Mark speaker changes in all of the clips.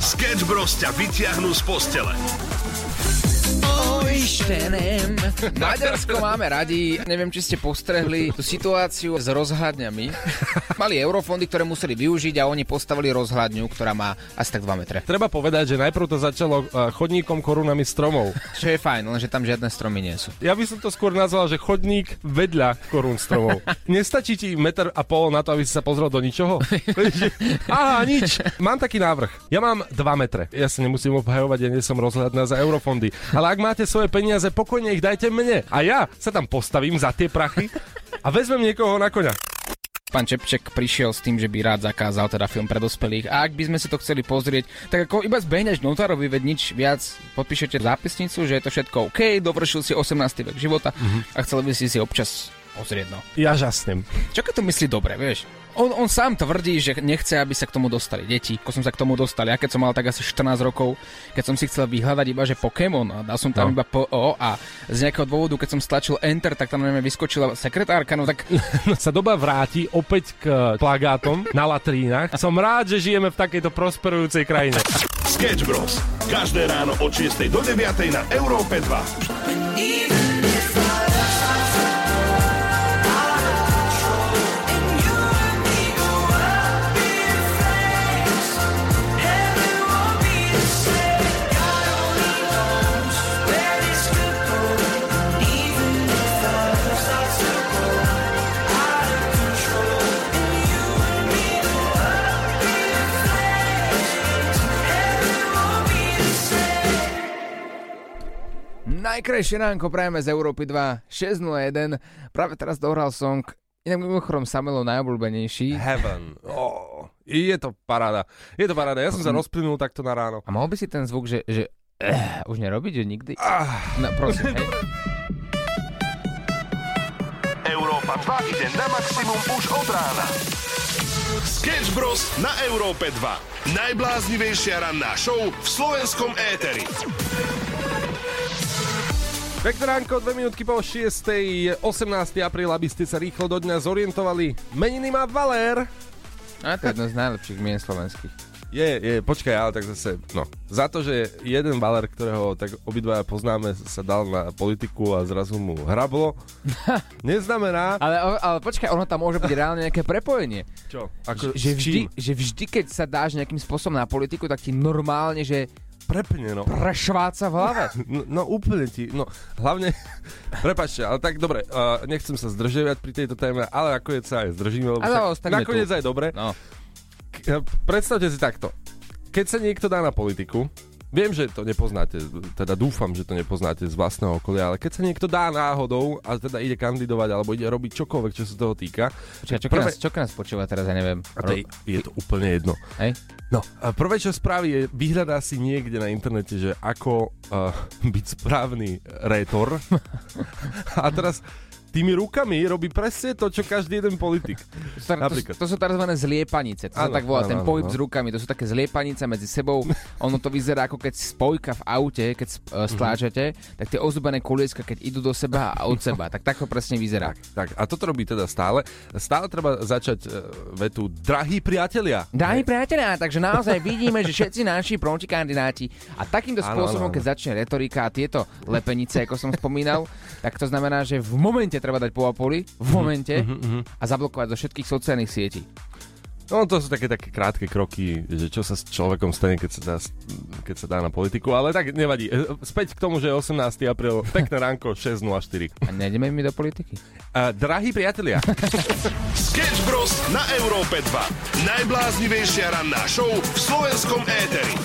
Speaker 1: Sketch Bros ťa vyťahnú z postele.
Speaker 2: Oištenem. Maďarsko máme radi. Neviem, či ste postrehli tú situáciu s rozhľadňami. Mali eurofondy, ktoré museli využiť a oni postavili rozhľadňu, ktorá má asi tak 2 metre.
Speaker 3: Treba povedať, že najprv to začalo uh, chodníkom korunami stromov.
Speaker 2: Čo je fajn, lenže tam žiadne stromy nie sú.
Speaker 3: Ja by som to skôr nazval, že chodník vedľa korún stromov. Nestačí ti meter a pol na to, aby si sa pozrel do ničoho? Aha, nič. Mám taký návrh. Ja mám 2 metre. Ja sa nemusím obhajovať, ja nie som rozhľadná za eurofondy. Ale ak máte svoje peniaze, pokojne ich dajte mne. A ja sa tam postavím za tie prachy a vezmem niekoho na koňa.
Speaker 2: Pán Čepček prišiel s tým, že by rád zakázal teda film pre dospelých. A ak by sme si to chceli pozrieť, tak ako iba zbehneš notárovi, veď nič viac, podpíšete zápisnicu, že je to všetko OK, dovršil si 18. vek života a chcel by si si občas pozrieť, no.
Speaker 3: Ja žasnem.
Speaker 2: Čo keď to myslí dobre, vieš? On, on sám tvrdí, že nechce, aby sa k tomu dostali deti. Ako som sa k tomu dostal, ja keď som mal tak asi 14 rokov, keď som si chcel vyhľadať iba, že Pokémon a dal som tam
Speaker 3: No.
Speaker 2: iba po o a z nejakého dôvodu, keď som stlačil Enter, tak tam na mňa vyskočila sekretárka, no tak
Speaker 3: No, sa doba vráti opäť k plagátom na latrínach. Som rád, že žijeme v takejto prosperujúcej krajine.
Speaker 1: Sketch Bros. Každé ráno od 6 do 9 na Európe 2.
Speaker 2: najkrajšie ránko prajeme z Európy 2 601. Práve teraz dohral song Inak mimochodom Samelo najobľúbenejší.
Speaker 3: Heaven. Oh, je to paráda. Je to paráda. Ja som sa rozplynul takto na ráno.
Speaker 2: A mohol by si ten zvuk, že, že eh, už nerobiť, že nikdy?
Speaker 3: Ah,
Speaker 2: No prosím, hej.
Speaker 1: Európa 2 ide na maximum už od rána. Sketch Bros. na Európe 2. Najbláznivejšia ranná show v slovenskom éteri.
Speaker 3: Pekné ránko, dve minútky po 6. 18. apríl, aby ste sa rýchlo do dňa zorientovali. Meniny má Valér.
Speaker 2: A to je jedno z najlepších mien slovenských.
Speaker 3: Je, je, počkaj, ale tak zase, no, za to, že jeden Valer, ktorého tak obidvaja poznáme, sa dal na politiku a zrazu mu hrablo, neznamená...
Speaker 2: Ale, ale počkaj, ono tam môže byť reálne nejaké prepojenie.
Speaker 3: Čo? Ako,
Speaker 2: že,
Speaker 3: s
Speaker 2: vždy, že vždy, keď sa dáš nejakým spôsobom na politiku, tak ti normálne, že
Speaker 3: Prepne, no.
Speaker 2: prešváca v hlave.
Speaker 3: No, no úplne ti, no hlavne, prepačte, ale tak dobre, uh, nechcem sa zdržiavať pri tejto téme, ale nakoniec sa aj zdržíme, lebo
Speaker 2: Ale
Speaker 3: však
Speaker 2: ostaňme
Speaker 3: nakoniec
Speaker 2: tu.
Speaker 3: aj dobre.
Speaker 2: No.
Speaker 3: K- predstavte si takto, keď sa niekto dá na politiku, viem, že to nepoznáte, teda dúfam, že to nepoznáte z vlastného okolia, ale keď sa niekto dá náhodou a teda ide kandidovať alebo ide robiť čokoľvek, čo sa toho týka,
Speaker 2: Počkaj, čo,
Speaker 3: Prvé-
Speaker 2: nás, čo nás počúva teraz, ja neviem.
Speaker 3: a to je, je to úplne jedno.
Speaker 2: Hej?
Speaker 3: No, a prvé, čo spraví, je vyhľadá si niekde na internete, že ako uh, byť správny rétor. a teraz tými rukami robí presne to, čo každý jeden politik.
Speaker 2: To, sú- to,
Speaker 3: Napríklad.
Speaker 2: to sú tzv. zliepanice. To sa
Speaker 3: Áno,
Speaker 2: tak volá,
Speaker 3: áno,
Speaker 2: ten pohyb
Speaker 3: áno.
Speaker 2: s rukami. To sú také zliepanice medzi sebou. Ono to vyzerá ako keď spojka v aute, keď uh, stláčate, tak tie ozdobené kolieska, keď idú do seba a od seba. Tak takto presne vyzerá.
Speaker 3: Tak, a toto robí teda stále. Stále treba začať uh, vetu Drahí priatelia.
Speaker 2: Drahí priatelia, takže naozaj vidíme, že všetci naši protikandidáti a takýmto spôsobom,
Speaker 3: áno, áno.
Speaker 2: keď začne retorika a tieto lepenice, ako som spomínal, tak to znamená, že v momente treba dať po apoli, v momente a zablokovať zo všetkých sociálnych sietí.
Speaker 3: No to sú také, také krátke kroky, že čo sa s človekom stane, keď sa dá, keď sa dá na politiku, ale tak nevadí. E, Späť k tomu, že je 18. apríl, pekné ránko, 6.04.
Speaker 2: A nejdeme mi do politiky.
Speaker 3: Uh, drahí priatelia,
Speaker 1: Sketch Bros. na Európe 2. Najbláznivejšia ranná show v slovenskom éteri.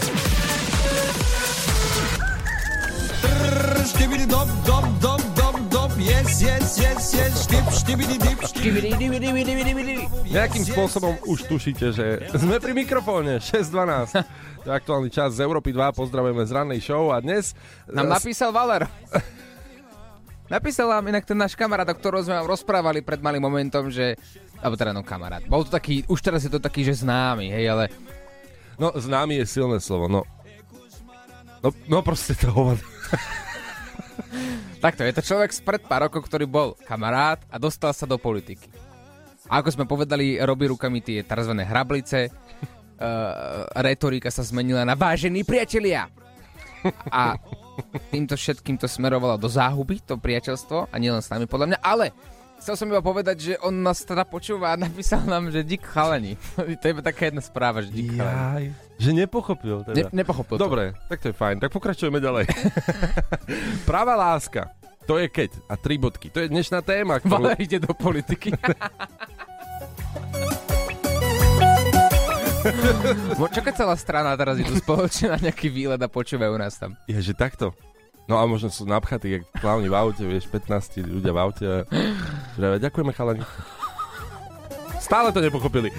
Speaker 4: Štibidi dop, dop, dop, dop, dop, yes, yes, yes, yes, štip, štibidi dip,
Speaker 3: Nejakým spôsobom už tušíte, že sme pri mikrofóne 6.12. To je aktuálny čas z Európy 2, pozdravujeme z rannej show a dnes...
Speaker 2: Nám napísal Valer. Napísal vám inak ten náš kamarát, o ktorom sme vám rozprávali pred malým momentom, že... Alebo teda no kamarát. Bol to taký, už teraz je to taký, že známy, hej, ale
Speaker 3: No, známy je silné slovo, no. No, no proste to hovado.
Speaker 2: takto, je to človek spred pár rokov, ktorý bol kamarát a dostal sa do politiky. A ako sme povedali, robí rukami tie tzv. hrablice, retorika sa zmenila na vážení priatelia. A týmto všetkým to smerovalo do záhuby, to priateľstvo, a nielen s nami podľa mňa, ale chcel som iba povedať, že on nás teda počúva a napísal nám, že dík chalani. to je iba taká jedna správa, že dík chalani.
Speaker 3: Že nepochopil teda.
Speaker 2: Ne, nepochopil to.
Speaker 3: Dobre, tak to je fajn. Tak pokračujeme ďalej. Pravá láska. To je keď. A tri bodky. To je dnešná téma, ktorú...
Speaker 2: Valer ide do politiky. Čo keď celá strana teraz idú spoločne na nejaký výlet a počúvajú nás tam?
Speaker 3: Je, že takto. No a možno sú napchatí, jak kláni v aute, vieš, 15 ľudia v aute. Že, ďakujeme chalani. Stále to nepochopili.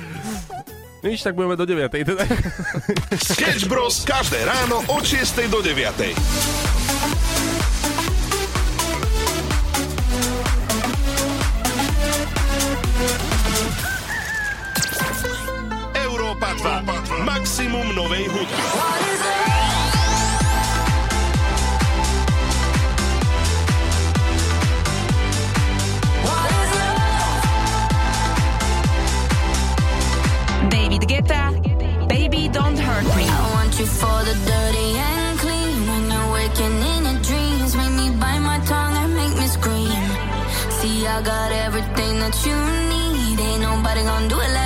Speaker 3: Nič, tak budeme do 9. Teda.
Speaker 1: Sketch Bros. každé ráno od 6 do 9.
Speaker 5: That you need. Ain't nobody gonna do it like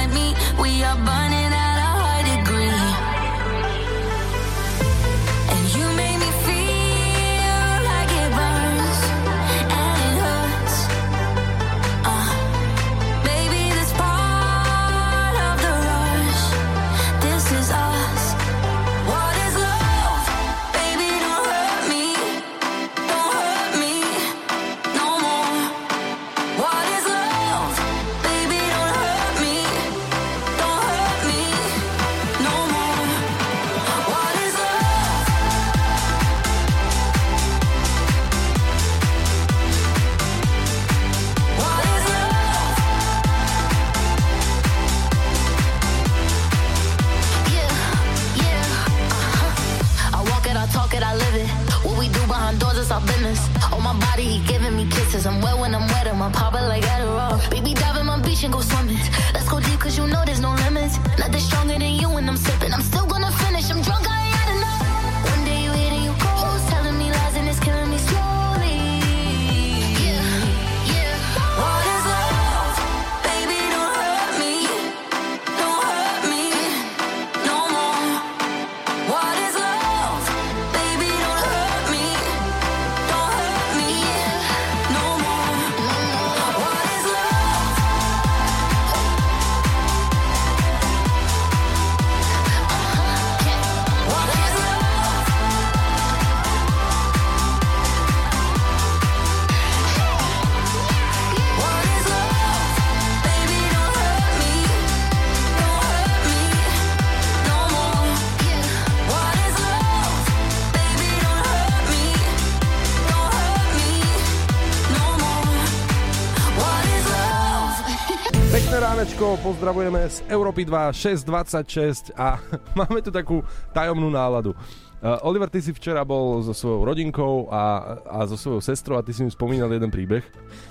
Speaker 3: Pekné ránečko, pozdravujeme z Európy 2, 6.26 a máme tu takú tajomnú náladu. Uh, Oliver, ty si včera bol so svojou rodinkou a, a so svojou sestrou a ty si mi spomínal jeden príbeh.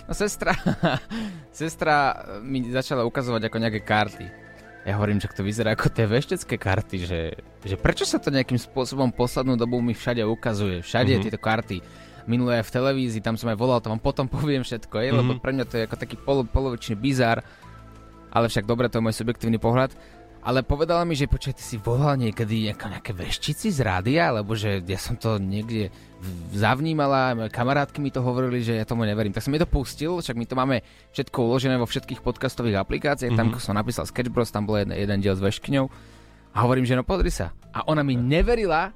Speaker 2: No sestra, sestra mi začala ukazovať ako nejaké karty. Ja hovorím, že to vyzerá ako tie veštecké karty, že, že prečo sa to nejakým spôsobom poslednú dobu mi všade ukazuje, všade mm-hmm. tieto karty. Minulé aj v televízii, tam som aj volal, to vám potom poviem všetko, je, mm-hmm. lebo pre mňa to je ako taký polo, polovičný bizár, ale však dobre, to je môj subjektívny pohľad. Ale povedala mi, že počkaj, ty si volal niekedy ako nejaké veštici z rádia, lebo že ja som to niekde zavnímala, kamarátky mi to hovorili, že ja tomu neverím. Tak som mi to pustil, však my to máme všetko uložené vo všetkých podcastových aplikáciách, mm-hmm. tam som napísal Sketch Bros, tam bol jeden, jeden diel s veškňou a hovorím, že no pozri sa. A ona mi neverila,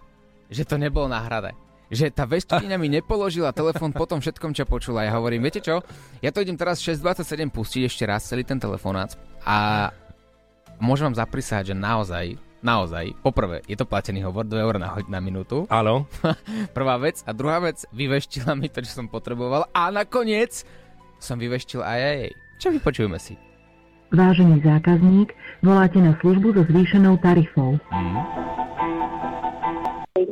Speaker 2: že to nebolo náhrade. Že tá veškyňa mi nepoložila telefón po tom všetkom, čo počula. Ja hovorím, viete čo, ja to idem teraz 6.27 pustiť ešte raz celý ten telefonát a môžem vám zaprisať, že naozaj, naozaj, poprvé, je to platený hovor, 2 eur na, hoď- na minútu.
Speaker 3: Áno.
Speaker 2: Prvá vec. A druhá vec, vyveštila mi to, čo som potreboval. A nakoniec som vyveštil aj jej. Čo vypočujeme si?
Speaker 6: Vážený zákazník, voláte na službu so zvýšenou tarifou.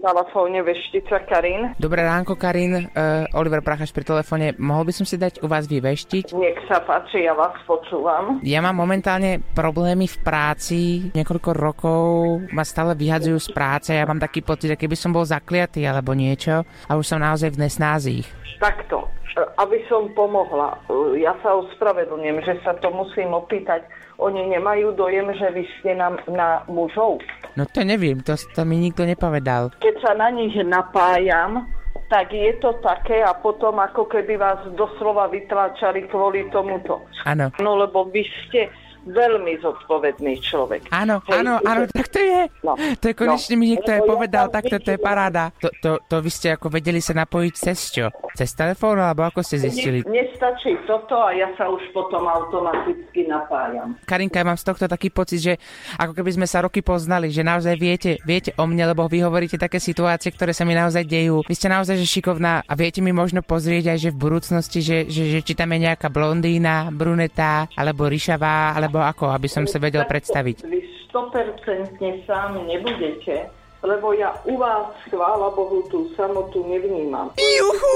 Speaker 6: Telefóne Veštica Karin.
Speaker 7: Dobré ránko, Karin. Uh, Oliver Prachaš pri telefóne. Mohol by som si dať u vás vyveštiť?
Speaker 6: Nech sa páči, ja vás počúvam.
Speaker 7: Ja mám momentálne problémy v práci. Niekoľko rokov ma stále vyhadzujú z práce. Ja mám taký pocit, že keby som bol zakliatý alebo niečo a už som naozaj v nesnázích.
Speaker 6: Takto, e, aby som pomohla, e, ja sa ospravedlňujem, že sa to musím opýtať. Oni nemajú dojem, že vy ste na, na mužov.
Speaker 7: No to neviem, to, to mi nikto nepovedal.
Speaker 6: Keď sa na nich napájam, tak je to také a potom ako keby vás doslova vytláčali kvôli tomuto.
Speaker 7: Áno.
Speaker 6: No lebo vy ste veľmi zodpovedný človek.
Speaker 7: Áno,
Speaker 6: Hej,
Speaker 7: áno, áno, tak to je.
Speaker 6: No,
Speaker 7: To je konečne mi niekto aj
Speaker 6: Lebo ja
Speaker 7: povedal,
Speaker 6: tam
Speaker 7: takto to je paráda. To, to, to vy ste ako vedeli sa napojiť cez čo? Cez telefón, alebo ako ste zistili?
Speaker 6: Ne, nestačí toto a ja sa už potom automaticky napájam.
Speaker 7: Karinka, ja mám z tohto taký pocit, že ako keby sme sa roky poznali, že naozaj viete, viete o mne, lebo vy hovoríte také situácie, ktoré sa mi naozaj dejú. Vy ste naozaj že šikovná a viete mi možno pozrieť aj, že v budúcnosti, že, že, že či tam je nejaká blondína, bruneta, alebo ryšavá, alebo ako, aby som sa vedel predstaviť.
Speaker 6: Vy 100% sám nebudete, lebo ja u vás, chvála Bohu, tú samotu nevnímam.
Speaker 7: Juchu,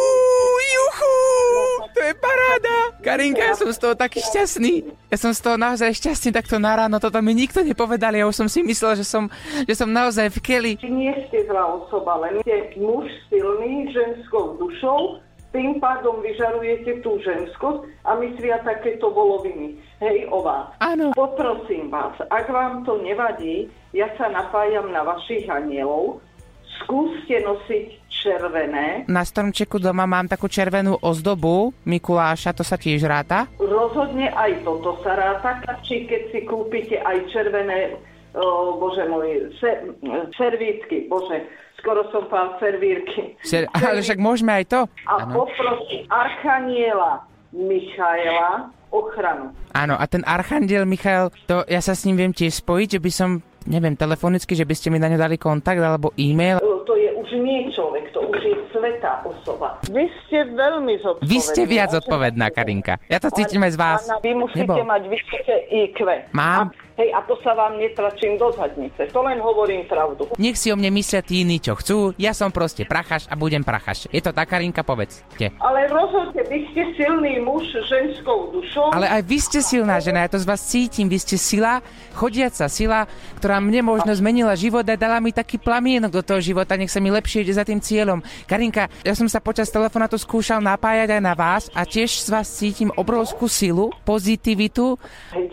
Speaker 7: juchu, to je paráda. Karinka, ja som z toho taký šťastný. Ja som z toho naozaj šťastný takto na ráno. Toto mi nikto nepovedal. Ja už som si myslel, že som, že som naozaj v keli.
Speaker 6: Vy nie ste zlá osoba, len ste muž silný, ženskou dušou, tým pádom vyžarujete tú ženskosť a myslia takéto voloviny. Hej, o vás.
Speaker 7: Áno.
Speaker 6: Poprosím vás, ak vám to nevadí, ja sa napájam na vašich anielov, skúste nosiť červené,
Speaker 7: Na stromčeku doma mám takú červenú ozdobu Mikuláša, to sa tiež ráta.
Speaker 6: Rozhodne aj toto sa ráta, či keď si kúpite aj červené, o, bože môj, se, servítky, bože, skoro som pán servírky.
Speaker 7: Ser- ale však môžeme aj to.
Speaker 6: A poprosím Archaniela Michaela ochranu.
Speaker 7: Áno, a ten Archandiel Michael, to ja sa s ním viem tiež spojiť, že by som, neviem, telefonicky, že by ste mi na ňu dali kontakt alebo e-mail.
Speaker 6: O, To je už nie človek, to už je svetá osoba. Vy ste veľmi zodpovední.
Speaker 7: Vy ste viac zodpovedná, Karinka. Ja to cítim aj z vás.
Speaker 6: Vy musíte
Speaker 7: Nebo?
Speaker 6: mať vysoké IQ.
Speaker 7: Mám.
Speaker 6: A, hej, a to sa vám netlačím do zadnice. To len hovorím pravdu.
Speaker 7: Nech si o mne myslia tí iní, čo chcú. Ja som proste prachaš a budem prachaš. Je to tak, Karinka, povedzte.
Speaker 6: Ale rozhodne, vy ste silný muž ženskou dušou.
Speaker 7: Ale aj vy ste silná žena, ja to z vás cítim. Vy ste sila, chodiaca sila, ktorá mne možno zmenila život a dala mi taký plamienok do toho života, nech sa mi lepšie ide za tým cieľom. Karinka, ja som sa počas telefonátu skúšal napájať aj na vás a tiež z vás cítim obrovskú silu, pozitivitu.
Speaker 6: Hej.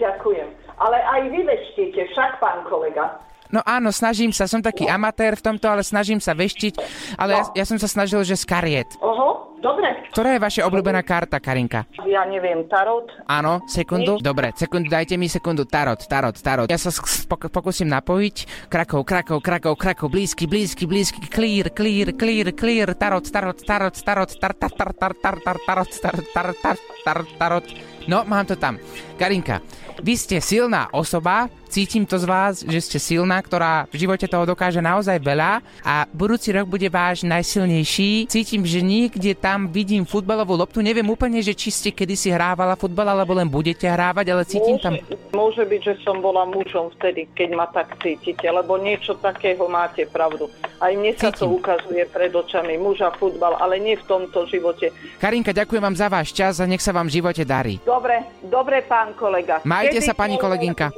Speaker 6: Ale aj vy veštíte, však pán kolega.
Speaker 7: No áno, snažím sa, som taký amatér v tomto, ale snažím sa veštiť, ale ja, ja som sa snažil, že z kariet.
Speaker 6: Oho, dobre.
Speaker 7: Ktorá je vaša obľúbená karta, Karinka?
Speaker 6: Ja neviem, tarot.
Speaker 7: Áno, sekundu. Dobre, sekundu, dajte mi sekundu. Tarot, tarot, tarot. Ja sa sk- pok- pokúsim napojiť. Krakov, Krakov, Krakov, Krakov, blízky, blízky, blízky, clear, clear, clear, clear, tarot, tarot, tarot, tarot, tar, tar, tar, tar, tar, tar, tarot, tar, tar, tar, tar, tarot. No, mám to tam. Karinka, vy ste silná osoba, cítim to z vás, že ste silná, ktorá v živote toho dokáže naozaj veľa a budúci rok bude váš najsilnejší. Cítim, že niekde tam vidím futbalovú loptu. Neviem úplne, že či ste kedysi hrávala futbal, alebo len budete hrávať, ale cítim tam...
Speaker 6: Môže byť, že som bola mužom vtedy, keď ma tak cítite, lebo niečo takého máte pravdu. Aj mne sa to
Speaker 7: Cítim.
Speaker 6: ukazuje pred očami muža futbal, ale nie v tomto živote.
Speaker 7: Karinka, ďakujem vám za váš čas a nech sa vám v živote darí.
Speaker 6: Dobre, dobre, pán kolega.
Speaker 7: Majte
Speaker 6: Kedy
Speaker 7: sa, pani
Speaker 6: to-
Speaker 7: kolegynka.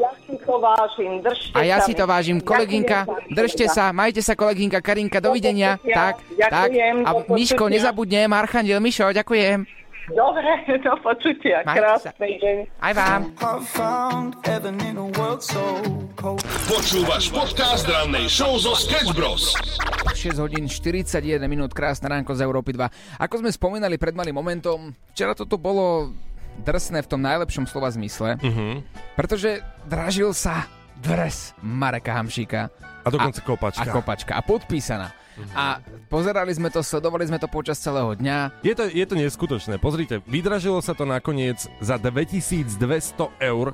Speaker 6: Vážim, držte
Speaker 7: A ja
Speaker 6: sa
Speaker 7: si to vážim. Kolegynka, držte sa, majte sa, kolegynka, Karinka, dovidenia. Tak, tak.
Speaker 6: Ďakujem,
Speaker 7: A
Speaker 6: do
Speaker 7: Miško, nezabudnem, Archandiel Mišo, ďakujem.
Speaker 6: Dobre, do počutia.
Speaker 7: Majte sa.
Speaker 6: Krásny deň.
Speaker 7: Aj vám.
Speaker 1: Počúvaš podcast rannej show zo Sketch Bros.
Speaker 2: 6 hodín 41 minút, krásne ránko z Európy 2. Ako sme spomínali pred malým momentom, včera toto bolo drsné v tom najlepšom slova zmysle, pretože dražil sa dres Mareka Hamšíka.
Speaker 3: A dokonca kopačka.
Speaker 2: A kopačka. A podpísaná. A pozerali sme to, sledovali sme to počas celého dňa.
Speaker 3: Je to, je to neskutočné. Pozrite, vydražilo sa to nakoniec za 2200 eur.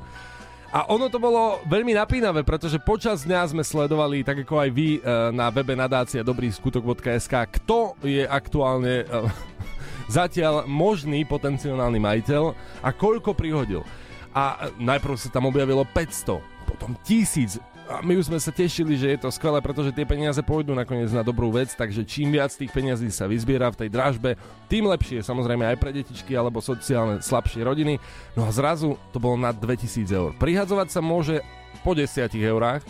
Speaker 3: A ono to bolo veľmi napínavé, pretože počas dňa sme sledovali, tak ako aj vy, eh, na webe nadácia dobrý skutok.sk, kto je aktuálne eh, zatiaľ možný potenciálny majiteľ a koľko prihodil. A najprv sa tam objavilo 500, potom 1000, a my už sme sa tešili, že je to skvelé, pretože tie peniaze pôjdu nakoniec na dobrú vec, takže čím viac tých peniazí sa vyzbiera v tej dražbe, tým lepšie samozrejme aj pre detičky alebo sociálne slabšie rodiny. No a zrazu to bolo na 2000 eur. Prihadzovať sa môže po 10 eurách,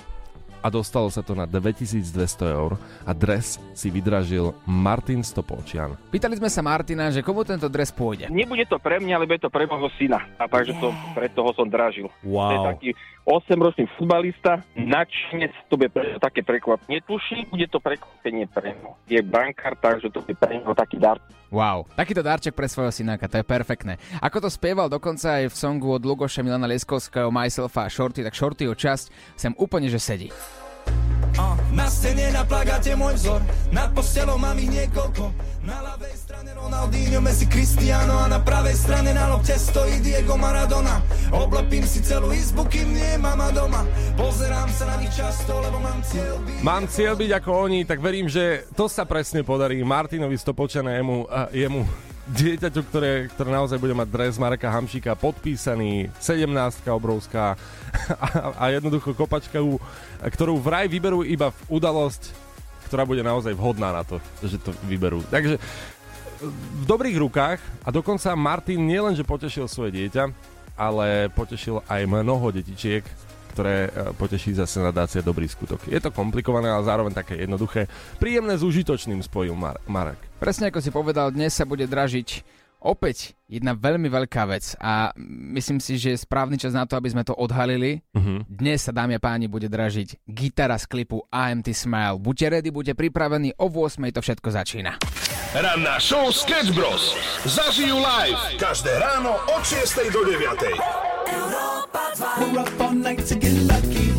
Speaker 3: a dostalo sa to na 2200 eur a dres si vydražil Martin Stopolčian.
Speaker 2: Pýtali sme sa Martina, že komu tento dres pôjde.
Speaker 8: Nebude to pre mňa, lebo je to pre môjho syna. A takže som, pre toho som dražil. To je
Speaker 3: Wow.
Speaker 8: taký 8-ročný futbalista, načnec, to bude pre také prekvapenie. Netuší, bude to prekvapenie pre ňo. Je bankár, takže to je pre ňo taký dar.
Speaker 2: Wow. Takýto darček pre svojho synáka, to je perfektné. Ako to spieval dokonca aj v songu od Lugoša Milana Lieskovského Myself a Shorty, tak Shortyho časť sem úplne že sedí.
Speaker 4: Uh, na stene na plagáte môj vzor Nad postelou mám ich niekoľko. Na ľavej strane Ronaldinho, Messi, Cristiano A na pravej strane na lopte stojí Diego Maradona. Oblepím si celú izbu, kým nie mama doma. Pozerám sa na nich často, lebo mám cieľ byť
Speaker 3: Mám cieľ byť ako oni, tak verím, že to sa presne podarí Martinovi Stopolčana jemu, a jemu dieťaťu, ktoré, ktoré naozaj bude mať dres Mareka Hamšíka podpísaný, 17 obrovská a, a jednoducho kopačka, ktorú vraj vyberú iba v udalosť, ktorá bude naozaj vhodná na to, že to vyberú. Takže v dobrých rukách a dokonca Martin nielenže potešil svoje dieťa, ale potešil aj mnoho detičiek, ktoré e, poteší zase nadácia Dobrý skutok. Je to komplikované, ale zároveň také jednoduché. Príjemné s užitočným spojil Mar- Marek.
Speaker 2: Presne ako si povedal, dnes sa bude dražiť opäť jedna veľmi veľká vec a myslím si, že je správny čas na to, aby sme to odhalili.
Speaker 3: Uh-huh.
Speaker 2: Dnes sa, dámy a páni, bude dražiť gitara z klipu AMT Smile. Buďte ready, buďte pripravení, o 8 to všetko začína.
Speaker 1: Ranná show Sketch Bros. Zažijú live každé ráno od 6 do 9.
Speaker 4: We're up all night to get lucky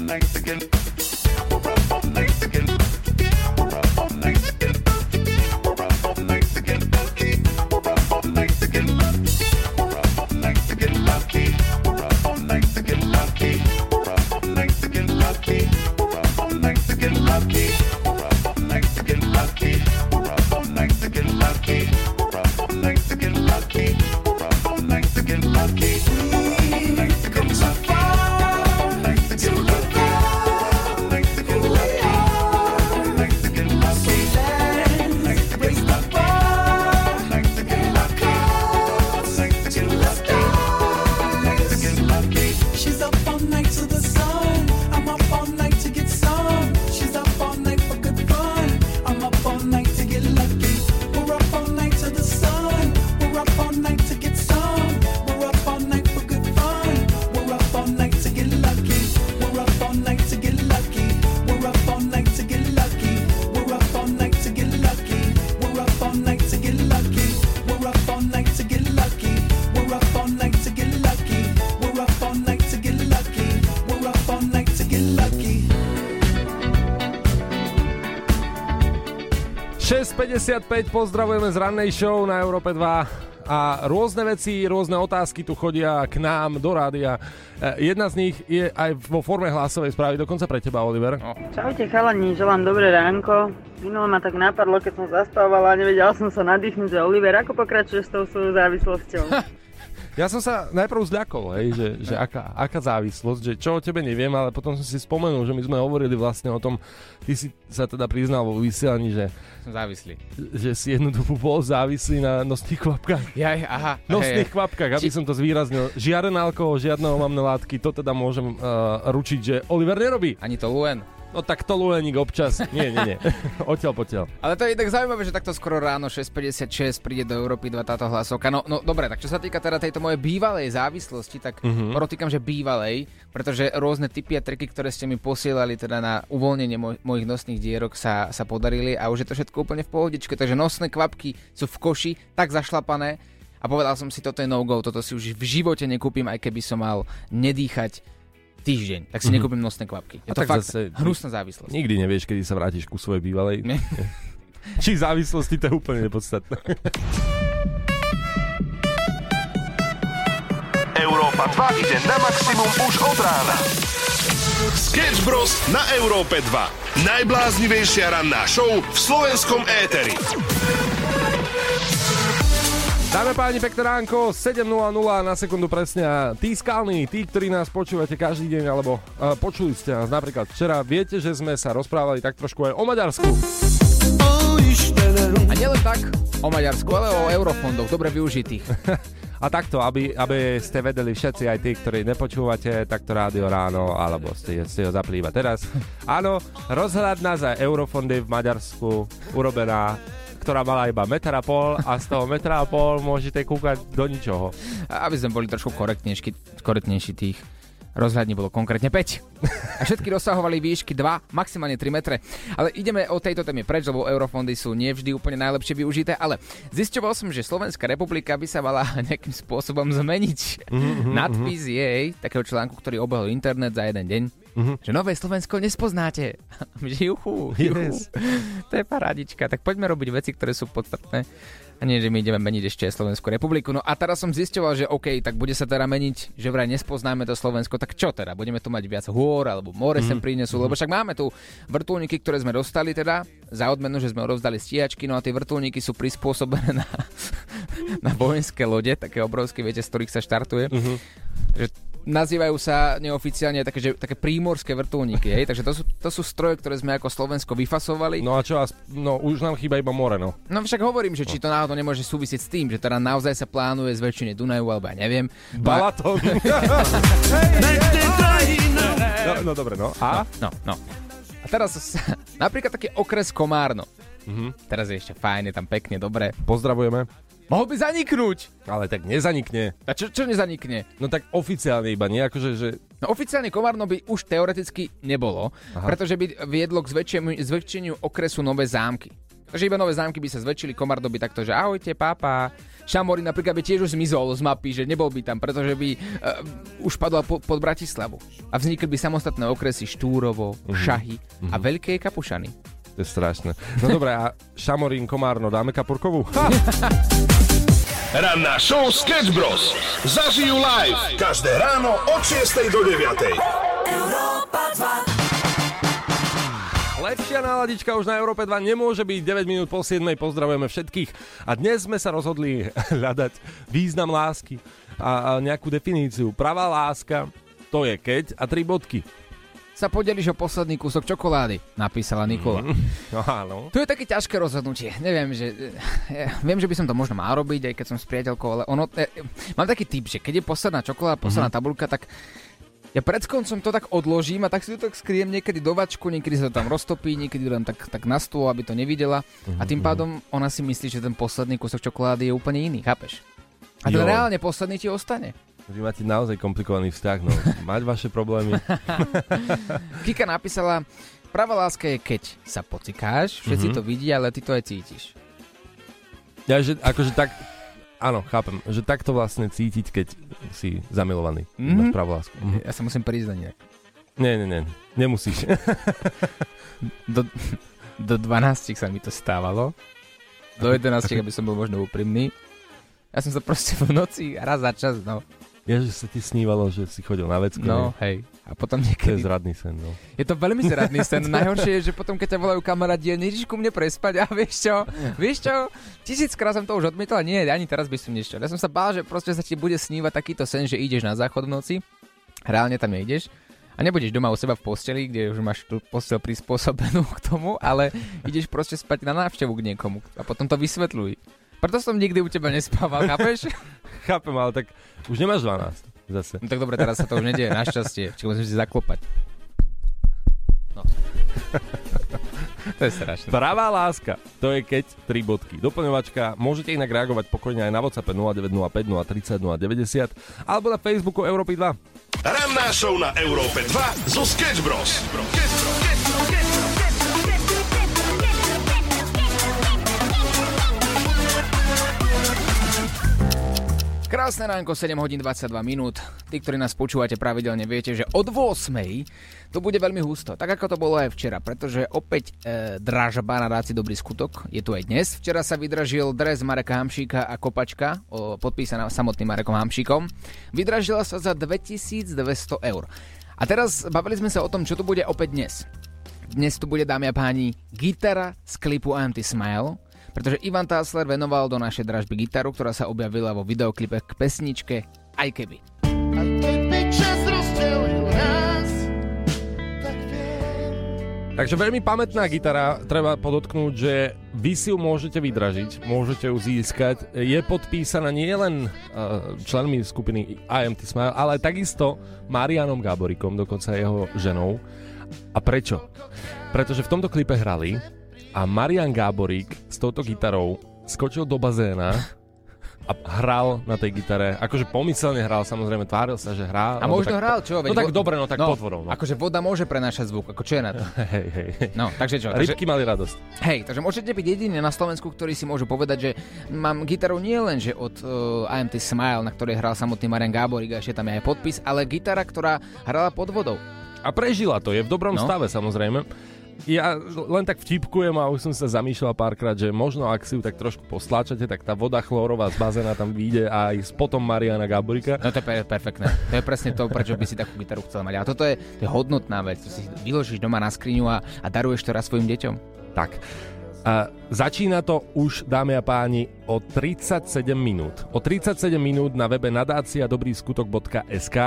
Speaker 4: Mexican.
Speaker 3: 6.55 pozdravujeme z rannej show na Európe 2 a rôzne veci, rôzne otázky tu chodia k nám do rádia. E, Jedna z nich je aj vo forme hlasovej správy, dokonca pre teba, Oliver.
Speaker 9: Čaute chalani, želám dobré ránko. Minulo ma tak napadlo, keď som zaspávala a nevedela som sa nadýchnuť, že Oliver, ako pokračuješ s tou svojou závislosťou?
Speaker 3: Ja som sa najprv zľakol, hej, že, že aká, aká závislosť, že čo o tebe neviem, ale potom som si spomenul, že my sme hovorili vlastne o tom, ty si sa teda priznal vo vysielaní, že,
Speaker 2: Som závislý.
Speaker 3: že si jednoducho bol závislý na nosných kvapkách.
Speaker 2: Jaj, aha.
Speaker 3: Nosných
Speaker 2: hej.
Speaker 3: kvapkách, aby
Speaker 2: Či-
Speaker 3: som to zvýraznil. Žiaden alkohol, žiadne omamné látky, to teda môžem uh, ručiť, že Oliver nerobí.
Speaker 2: Ani to Luen.
Speaker 3: No tak to lueník občas. Nie, nie, nie. Odtiaľ potiaľ.
Speaker 2: Ale to je tak zaujímavé, že takto skoro ráno 6.56 príde do Európy 2 táto hlasovka. No, no dobre, tak čo sa týka teda tejto mojej bývalej závislosti, tak
Speaker 3: Mhm.
Speaker 2: mm-hmm. podotýkam, že bývalej, pretože rôzne typy a triky, ktoré ste mi posielali teda na uvoľnenie moj, mojich nosných dierok sa, sa podarili a už je to všetko úplne v pohodičke, takže nosné kvapky sú v koši, tak zašlapané a povedal som si, toto je no-go, toto si už v živote nekúpim, aj keby som mal nedýchať týždeň, tak si
Speaker 3: Mhm.
Speaker 2: nekúpim nosné kvapky.
Speaker 3: A
Speaker 2: Je to
Speaker 3: tak
Speaker 2: fakt
Speaker 3: zase-
Speaker 2: hnusná závislosť.
Speaker 3: Nikdy nevieš, kedy sa vrátiš ku svojej bývalej.
Speaker 2: Ne.
Speaker 3: Či závislosti, to je úplne nepodstatné.
Speaker 1: Európa 2 ide na maximum už od rána. Sketch Bros. na Európe 2. Najbláznivejšia ranná show v slovenskom éteri.
Speaker 3: Dáme páni, pekné ránko, 7.00 na sekundu presne a tí skalní, tí, ktorí nás počúvate každý deň, alebo uh, počuli ste nás napríklad včera, viete, že sme sa rozprávali tak trošku aj o Maďarsku.
Speaker 2: A nielen tak o Maďarsku, ale o eurofondoch, dobre využitých.
Speaker 3: A takto, aby, aby ste vedeli všetci, aj tí, ktorí nepočúvate takto rádio ráno, alebo ste, ste ho zapli iba teraz. Áno, rozhľadná za eurofondy v Maďarsku urobená ktorá mala iba meter a pol a z toho metra a pol môžete kúkať do ničoho.
Speaker 2: Aby sme boli trošku korektnejší, korektnejší tých rozhľadní bolo konkrétne 5. A všetky dosahovali výšky 2, maximálne 3 metre. Ale ideme o tejto téme preč, lebo eurofondy sú nevždy úplne najlepšie využité, ale zisťoval som, že Slovenská republika by sa mala nejakým spôsobom zmeniť. Mm-hmm, Nadpis jej, takého článku, ktorý obehol internet za jeden deň, mm-hmm. že Nové Slovensko nespoznáte. že juchu, juchu.
Speaker 3: Yes.
Speaker 2: To je paradička. Tak poďme robiť veci, ktoré sú podstatné. A nie, že my ideme meniť ešte Slovenskú republiku. No a teraz som zisťoval, že OK, tak bude sa teda meniť, že vraj nespoznáme to Slovensko, tak čo teda? Budeme tu mať viac hôr, alebo more sem prinesú, lebo však máme tu vrtulníky, ktoré sme dostali teda za odmenu, že sme rozdali stíhačky, no a tie vrtulníky sú prispôsobené na, na vojenské lode, také obrovské, viete, z ktorých sa štartuje. Že nazývajú sa neoficiálne také, že, také prímorské vrtulníky, hej? takže to sú, to sú stroje, ktoré sme ako Slovensko vyfasovali.
Speaker 3: No a čo, no už nám chýba iba more, no.
Speaker 2: No však hovorím, že či to náhodou nemôže súvisieť s tým, že teda naozaj sa plánuje zväčšenie Dunaju, alebo ja neviem. Ba-
Speaker 3: Balaton. no, no dobre, no. A?
Speaker 2: No, no. A teraz napríklad taký okres Komárno.
Speaker 3: Mhm.
Speaker 2: Teraz je ešte fajn, je tam pekne, dobre.
Speaker 3: Pozdravujeme.
Speaker 2: Mohol by zaniknúť.
Speaker 3: Ale tak nezanikne.
Speaker 2: A čo, čo nezanikne?
Speaker 3: No tak oficiálne iba, nie akože, že...
Speaker 2: No oficiálne Komárno by už teoreticky nebolo,
Speaker 3: Aha.
Speaker 2: pretože by viedlo k zväčšeniu, zväčšeniu okresu Nové zámky. Takže iba nové zámky by sa zväčšili, Komárno by takto, že ahojte, pápa. Šamorín napríklad by tiež už zmizol z mapy, že nebol by tam, pretože by uh, už padla po, pod Bratislavu. A vznikli by samostatné okresy Štúrovo, Šahy a Veľké Kapušany.
Speaker 3: To je strašné. No dobré, a Šamorín, Komárno, dáme kapurkovú?
Speaker 1: Ranná show Sketch Bros. Zažijú live každé ráno od 6 do 9.
Speaker 3: Lepšia náladička už na Európe 2 nemôže byť 9 minút po 7. Pozdravujeme všetkých. A dnes sme sa rozhodli hľadať význam lásky a, a nejakú definíciu. Pravá láska, to je keď a tri bodky.
Speaker 2: Sa podeliš o posledný kúsok čokolády, napísala Nikola.
Speaker 3: No áno.
Speaker 2: To je také ťažké rozhodnutie. Neviem, že... Ja, viem, že by som to možno mal robiť, aj keď som s priateľkou, ale ono... E, mám taký typ, že keď je posledná čokoláda, posledná
Speaker 3: Mhm.
Speaker 2: tabulka, tak ja pred koncom to tak odložím a tak si to tak skriem niekedy do vačku, niekedy sa to tam roztopí, niekedy to dám tak, tak na stôl, aby to nevidela. A
Speaker 3: Mhm,
Speaker 2: tým pádom ona si myslí, že ten posledný kúsok čokolády je úplne iný, chápeš? A ten
Speaker 3: Jo.
Speaker 2: reálne posledný ti ostane.
Speaker 3: Vy máte naozaj komplikovaný vzťah, no. Mať vaše problémy.
Speaker 2: Kika napísala, pravá láska je keď sa pocikáš, všetci
Speaker 3: Mhm.
Speaker 2: to vidia, ale ty to aj cítiš.
Speaker 3: Ja, že akože tak... Áno, chápem, že takto vlastne cítiť, keď si zamilovaný.
Speaker 2: Mhm.
Speaker 3: Máš pravú lásku. Mhm.
Speaker 2: Ja sa musím priznať inak.
Speaker 3: Nie, nie, nie. Nemusíš.
Speaker 2: Do, do 12 sa mi to stávalo. Do 11, aby som bol možno úprimný. Ja som sa proste v noci raz za čas, no.
Speaker 3: Ja, že sa ti snívalo, že si chodil na vecko.
Speaker 2: No, hej. A potom
Speaker 3: To je
Speaker 2: niekedy...
Speaker 3: zradný sen, no.
Speaker 2: Je to veľmi zradný sen. Najhoršie je, že potom, keď ťa volajú kamarádi, nejdeš ku mne prespať a vieš čo? Vieš čo? Tisíckrát som to už odmietol a nie, ani teraz by som nešiel. Ja som sa bál, že proste sa ti bude snívať takýto sen, že ideš na záchod v noci, reálne tam nejdeš a nebudeš doma u seba v posteli, kde už máš tú postel prispôsobenú k tomu, ale ideš proste spať na návštevu k niekomu a potom to vysvetľuj. Preto som nikdy u teba nespával, chápeš?
Speaker 3: Chápem, ale tak už nemáš 12 zase.
Speaker 2: No tak dobre, teraz sa to už nedieje, našťastie. Čiže musím si zaklopať. No. to je strašné.
Speaker 3: Pravá láska, to je keď tri bodky. Doplňovačka, môžete inak reagovať pokojne aj na WhatsApp 0905 030 090 alebo na Facebooku Európy 2.
Speaker 1: Ranná show na Európe 2 zo Sketch Bros.
Speaker 2: Krásne ránko, 7 hodín 22 minút. Tí, ktorí nás počúvate pravidelne, viete, že od 8 to bude veľmi husto. Tak ako to bolo aj včera, pretože opäť e, dražba na ráci dobrý skutok je tu aj dnes. Včera sa vydražil dres Mareka Hamšíka a kopačka, o, podpísaná samotným Marekom Hamšíkom. Vydražila sa za 2200 eur. A teraz bavili sme sa o tom, čo tu bude opäť dnes. Dnes tu bude, dámy a páni, gitara z klipu Anti Smile, pretože Ivan Tásler venoval do našej dražby gitaru, ktorá sa objavila vo videoklipe k pesničke Aj keby.
Speaker 3: Takže veľmi pamätná gitara, treba podotknúť, že vy si ju môžete vydražiť, môžete ju získať. Je podpísaná nielen uh, členmi skupiny IMT Smile, ale takisto Marianom Gáborikom, dokonca jeho ženou. A prečo? Pretože v tomto klipe hrali a Marian Gáborík s touto gitarou skočil do bazéna a hral na tej gitare. Akože pomyselne hral, samozrejme, tváril sa, že hrá.
Speaker 2: A možno
Speaker 3: tak,
Speaker 2: hral, čo?
Speaker 3: No
Speaker 2: Veď
Speaker 3: tak
Speaker 2: vo-
Speaker 3: dobre, no tak
Speaker 2: no,
Speaker 3: potvorou. No.
Speaker 2: Akože voda môže prenášať zvuk, ako čo je na to?
Speaker 3: Hej, hej.
Speaker 2: No, takže čo? Takže,
Speaker 3: Rybky mali radosť.
Speaker 2: hej, takže môžete byť jediní na Slovensku, ktorí si môžu povedať, že mám gitaru nie len, že od uh, IMT Smile, na ktorej hral samotný Marian Gáborík a ešte tam je aj podpis, ale gitara, ktorá hrala pod vodou.
Speaker 3: A prežila to, je v dobrom
Speaker 2: No.
Speaker 3: stave samozrejme. Ja len tak vtipkujem a už som sa zamýšľal párkrát, že možno ak si ju tak trošku postláčate, tak tá voda chlórová z bazéna tam vyjde aj s potom Mariana Gaborika.
Speaker 2: No to je per- perfektné. To je presne to, prečo by si takú gitaru chcel mať. A toto je, to je hodnotná vec. To si vyložíš doma na skriňu a, a daruješ to raz svojim deťom.
Speaker 3: Tak. A začína to už, dámy a páni, o 37 minút. O 37 minút na webe nadáciadobrýskutok.sk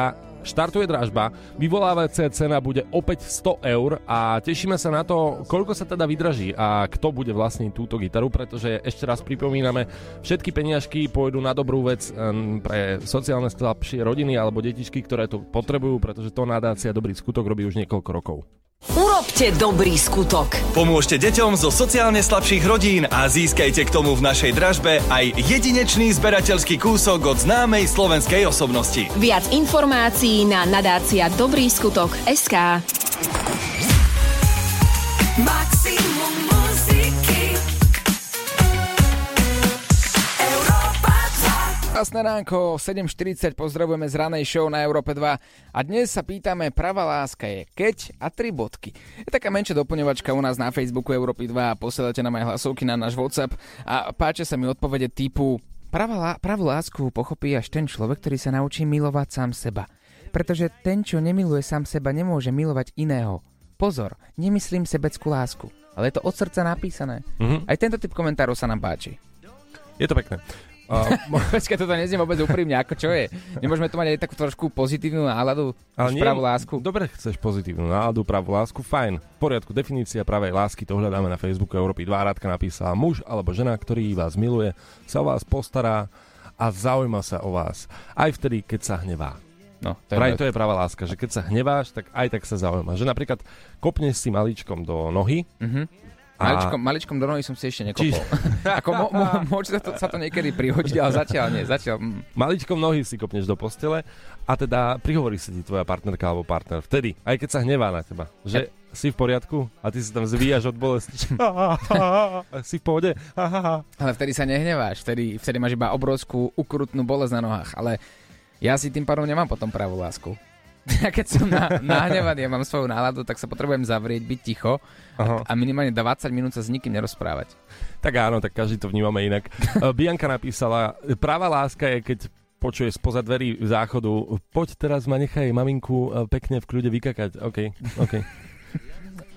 Speaker 3: štartuje dražba, vyvolávacia cena bude opäť 100 eur a tešíme sa na to, koľko sa teda vydraží a kto bude vlastniť túto gitaru, pretože ešte raz pripomíname, všetky peniažky pôjdu na dobrú vec pre sociálne slabšie rodiny alebo detičky, ktoré to potrebujú, pretože to nadácia Dobrý skutok robí už niekoľko rokov.
Speaker 10: Urobte dobrý skutok.
Speaker 11: Pomôžte deťom zo sociálne slabších rodín a získajte k tomu v našej dražbe aj jedinečný zberateľský kúsok od známej slovenskej osobnosti.
Speaker 12: Viac informácií na nadácia Dobrý skutok SK.
Speaker 10: Maximum
Speaker 2: Krásne ránko, 7.40, pozdravujeme z ranej show na Európe 2 a dnes sa pýtame, pravá láska je keď a tri bodky. Je taká menšia doplňovačka u nás na Facebooku Európy 2 a posielate nám aj hlasovky na náš WhatsApp a páčia sa mi odpovede typu pravá, pravú lásku pochopí až ten človek, ktorý sa naučí milovať sám seba. Pretože ten, čo nemiluje sám seba, nemôže milovať iného. Pozor, nemyslím sebeckú lásku, ale je to od srdca napísané.
Speaker 3: Mhm.
Speaker 2: Aj tento typ komentárov sa nám páči.
Speaker 3: Je to pekné. Uh,
Speaker 2: Počkaj, toto neznie vôbec úprimne, ako čo je? Nemôžeme tu mať aj takú trošku pozitívnu náladu,
Speaker 3: Ale nie,
Speaker 2: pravú lásku.
Speaker 3: Dobre, chceš pozitívnu náladu, pravú lásku, fajn. V poriadku, definícia pravej lásky, to hľadáme na Facebooku Európy. Dva rádka napísala muž alebo žena, ktorý vás miluje, sa o vás postará a zaujíma sa o vás. Aj vtedy, keď sa hnevá.
Speaker 2: No, to je
Speaker 3: Vraj to je pravá láska, že keď sa hneváš, tak aj tak sa zaujíma. Že napríklad kopneš si maličkom do nohy
Speaker 2: Mhm. Maličkom, maličkom do nohy som si ešte nekopol. Ako mo, mo, môže sa to, sa to niekedy prihodiť, ale zatiaľ nie. Zatiaľ, mm.
Speaker 3: maličkom nohy si kopneš do postele a teda prihovorí sa ti tvoja partnerka alebo partner vtedy, aj keď sa hnevá na teba, že si v poriadku a ty si tam zvíjaš od bolesti. si v pohode?
Speaker 2: Ale vtedy sa nehneváš, vtedy, vtedy máš iba obrovskú ukrutnú bolesť na nohách, ale ja si tým pádom nemám potom pravú lásku. Ja keď som na, nahnevaný a mám svoju náladu, tak sa potrebujem zavrieť, byť ticho
Speaker 3: Aha.
Speaker 2: a minimálne 20 minút sa s nikým nerozprávať.
Speaker 3: Tak áno, tak každý to vnímame inak. Uh, Bianka napísala, práva láska je, keď počuje spoza dverí záchodu, poď teraz ma nechaj maminku uh, pekne v kľude vykakať. OK, OK.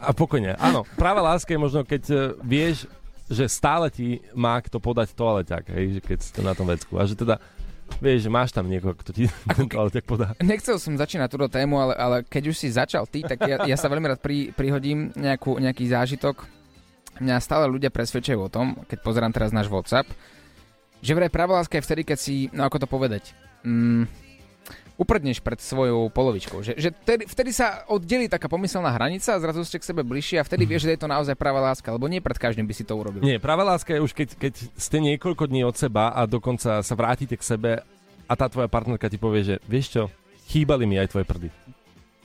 Speaker 3: A pokojne. Áno, práva láska je možno, keď uh, vieš, že stále ti má kto podať toaleťak, hej, že keď si to na tom vecku. A že teda vieš, že máš tam niekoho, kto ti ten toaleťak podá.
Speaker 2: Nechcel som začínať túto tému, ale, ale keď už si začal ty, tak ja, ja sa veľmi rád pri, prihodím nejakú, nejaký zážitok. Mňa stále ľudia presvedčajú o tom, keď pozerám teraz náš WhatsApp, že vraj pravá láska je vtedy, keď si, no ako to povedať, mm, uprdneš pred svojou polovičkou. Že, že vtedy, vtedy sa oddelí taká pomyselná hranica a zrazu ste k sebe bližšie a vtedy vieš, že je to naozaj pravá láska, lebo nie pred každým by si to urobil.
Speaker 3: Nie, práva láska je už keď, keď ste niekoľko dní od seba a dokonca sa vrátite k sebe a tá tvoja partnerka ti povie, že vieš čo, chýbali mi aj tvoje prdy.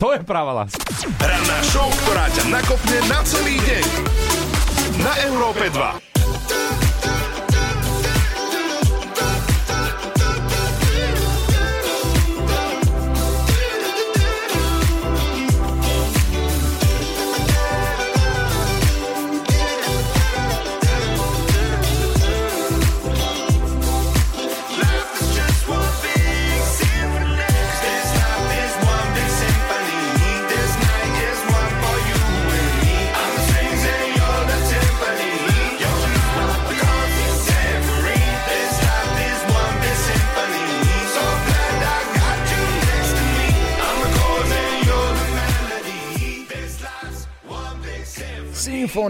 Speaker 3: To je práva láska.
Speaker 1: Ranná show, ktorá ťa nakopne na celý deň. Na Európe 2.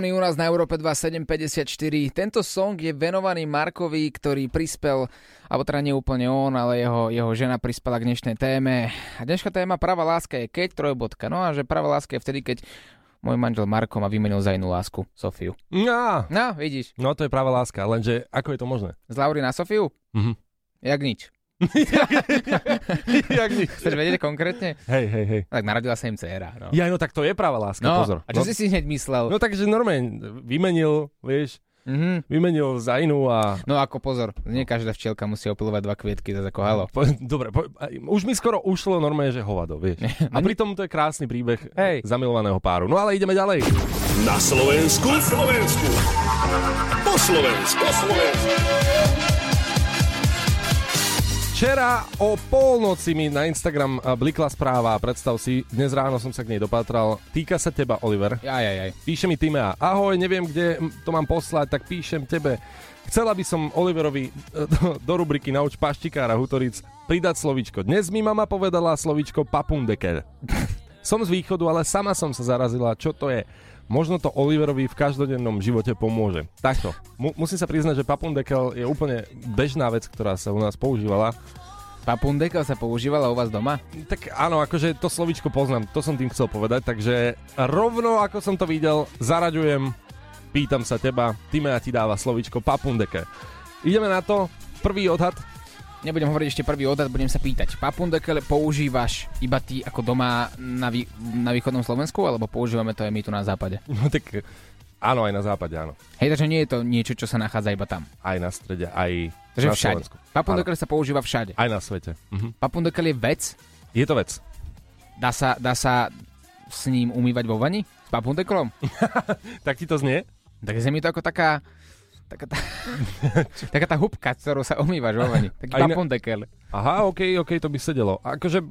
Speaker 2: Symfóny u nás na Európe 2754. Tento song je venovaný Markovi, ktorý prispel, alebo teda nie úplne on, ale jeho, jeho žena prispela k dnešnej téme. A dnešná téma pravá láska je keď, trojbodka. No a že pravá láska je vtedy, keď môj manžel Marko ma vymenil za inú lásku, Sofiu.
Speaker 3: No,
Speaker 2: No, vidíš.
Speaker 3: no to je práva láska, lenže ako je to možné?
Speaker 2: Z Laury na Sofiu?
Speaker 3: Mhm.
Speaker 2: Jak nič.
Speaker 3: Jak nič.
Speaker 2: Chceš vedieť konkrétne?
Speaker 3: Hej, hej, hej.
Speaker 2: Tak narodila sa im dcéra. No.
Speaker 3: Ja, no tak to je práva láska,
Speaker 2: no,
Speaker 3: pozor.
Speaker 2: a čo
Speaker 3: no,
Speaker 2: si si hneď myslel?
Speaker 3: no takže normálne vymenil, vieš,
Speaker 2: Mhm.
Speaker 3: vymenil za inú a...
Speaker 2: No ako pozor, nie každá včielka musí opilovať dva kvietky, to ako halo.
Speaker 3: Po, dobre, po, už mi skoro ušlo normálne, že hovado, vieš. A pritom to je krásny príbeh
Speaker 2: Hej.
Speaker 3: zamilovaného páru. No ale ideme ďalej.
Speaker 1: Na Slovensku. Na Slovensku. Po Slovensku. Po Slovensku.
Speaker 3: Včera o polnoci mi na Instagram a, blikla správa, predstav si, dnes ráno som sa k nej dopátral. Týka sa teba, Oliver.
Speaker 2: Aj, aj, aj.
Speaker 3: Píše mi Timea, ahoj, neviem, kde to mám poslať, tak píšem tebe. Chcela by som Oliverovi e, do, do rubriky Nauč paštikára Hutoric pridať slovíčko. Dnes mi mama povedala slovíčko papundeker. som z východu, ale sama som sa zarazila, čo to je. Možno to Oliverovi v každodennom živote pomôže. Takto. Mu- musím sa priznať, že papundekel je úplne bežná vec, ktorá sa u nás používala.
Speaker 2: Papundekel sa používala u vás doma?
Speaker 3: Tak áno, akože to slovíčko poznám, to som tým chcel povedať, takže rovno ako som to videl, zaraďujem, pýtam sa teba, Timea ti dáva slovíčko papundeke. Ideme na to, prvý odhad,
Speaker 2: Nebudem hovoriť ešte prvý odhad, budem sa pýtať. Papundekel používaš iba ty ako doma na, vý, na východnom Slovensku, alebo používame to aj my tu na západe?
Speaker 3: no tak áno, aj na západe, áno.
Speaker 2: Hej, takže nie je to niečo, čo sa nachádza iba tam.
Speaker 3: Aj na strede, aj
Speaker 2: Takže
Speaker 3: na
Speaker 2: všade.
Speaker 3: Slovensku.
Speaker 2: Papundekel sa používa všade.
Speaker 3: Aj na svete. Mhm.
Speaker 2: Papundekel je vec,
Speaker 3: Je to vec.
Speaker 2: dá sa, dá sa s ním umývať vo vani? S papundeklom?
Speaker 3: Tak ti to znie?
Speaker 2: Tak je mi to ako taká... Taká tá, taká tá hubka, ktorou sa umývaš vo vani. Taký papundekel.
Speaker 3: Aha, okej, okej, to by sedelo. Akože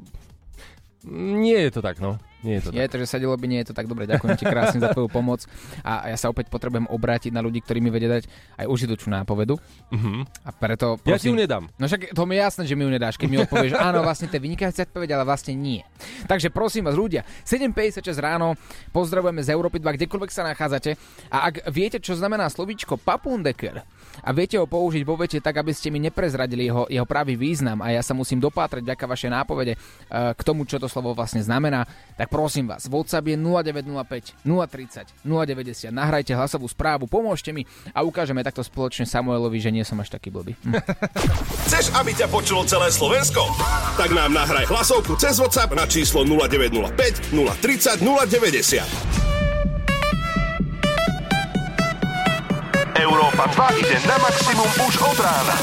Speaker 3: nie je to tak, no. Nie je to
Speaker 2: Je
Speaker 3: tak.
Speaker 2: to, že sedelo by, nie je to tak dobre. Ďakujem ti krásne za tvoju pomoc. A ja sa opäť potrebujem obrátiť na ľudí, ktorí mi vedia dať aj užitočnú nápovedu.
Speaker 3: Mhm.
Speaker 2: A preto
Speaker 3: Ja ti ju
Speaker 2: prosím...
Speaker 3: nedám.
Speaker 2: No však to mi je jasné, že mi ju nedáš, keď mi odpovieš, áno, vlastne to je vynikajúca odpoveď, ale vlastne nie. Takže prosím vás, ľudia, 7.56 ráno, pozdravujeme z Európy 2, kdekoľvek sa nachádzate. A ak viete, čo znamená slovíčko papundeker a viete ho použiť vo vete tak, aby ste mi neprezradili jeho, jeho pravý význam a ja sa musím dopátrať vďaka vašej nápovede eh, k tomu, čo to slovo vlastne znamená, tak prosím vás, WhatsApp je 0905 030 090. Nahrajte hlasovú správu, pomôžte mi a ukážeme takto spoločne Samuelovi, že nie som až taký blbý. Hm.
Speaker 1: Chceš, aby ťa počulo celé Slovensko? Tak nám nahraj hlasovku cez WhatsApp na číslo 0905 030 090. Európa 2 ide na maximum už od rána.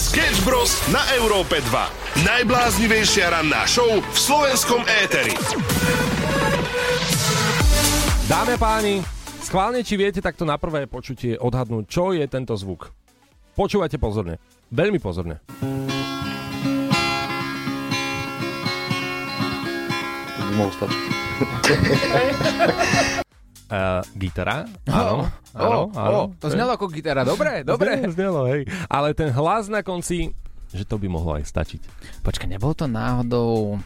Speaker 1: Sketch Bros. na Európe 2. Najbláznivejšia ranná show v slovenskom éteri.
Speaker 3: Dámy a páni, schválne, či viete takto na prvé počutie odhadnúť, čo je tento zvuk. Počúvajte pozorne. Veľmi pozorne.
Speaker 13: To by mohol stačiť.
Speaker 3: Uh, gitara? Áno, áno,
Speaker 2: Oh,
Speaker 3: áno.
Speaker 2: oh, to znelo ako gitara, dobre, dobre.
Speaker 3: Znelo, znelo, hej. Ale ten hlas na konci, že to by mohlo aj stačiť.
Speaker 2: Počkaj, nebol to náhodou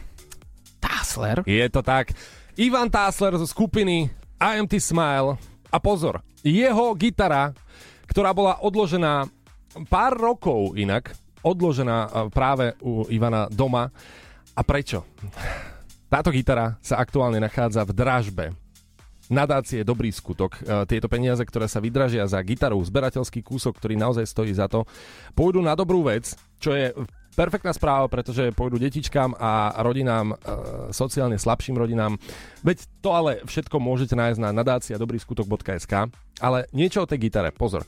Speaker 2: Tásler?
Speaker 3: Je to tak. Ivan Tásler zo skupiny IMT Smile. A pozor, jeho gitara, ktorá bola odložená pár rokov inak, odložená a, práve u Ivana doma. A prečo? Táto gitara sa aktuálne nachádza v dražbe nadácie Dobrý skutok. E, Tieto peniaze, ktoré sa vydražia za gitaru, zberateľský kúsok, ktorý naozaj stojí za to, pôjdu na dobrú vec, čo je perfektná správa, pretože pôjdu detičkám a rodinám, e, sociálne slabším rodinám. Veď to ale všetko môžete nájsť na nadácia dobrýskutok.sk. Ale niečo o tej gitare, pozor.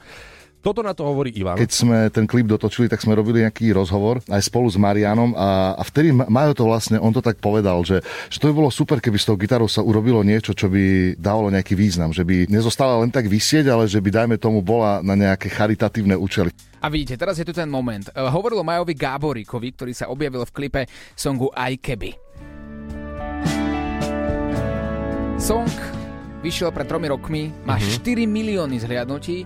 Speaker 3: Toto na to hovorí Ivan.
Speaker 13: Keď sme ten klip dotočili, tak sme robili nejaký rozhovor aj spolu s Marianom a, a vtedy Ma- Majo to vlastne, on to tak povedal, že, že to by bolo super, keby s tou gitarou sa urobilo niečo, čo by dávalo nejaký význam, že by nezostala len tak vysieť, ale že by, dajme tomu, bola na nejaké charitatívne účely.
Speaker 2: A vidíte, teraz je tu ten moment. Uh, hovoril o Majovi Gáboríkovi, ktorý sa objavil v klipe songu Aj keby. Song vyšiel pred tromi rokmi, má
Speaker 3: Mhm.
Speaker 2: 4 milióny zhliadnutí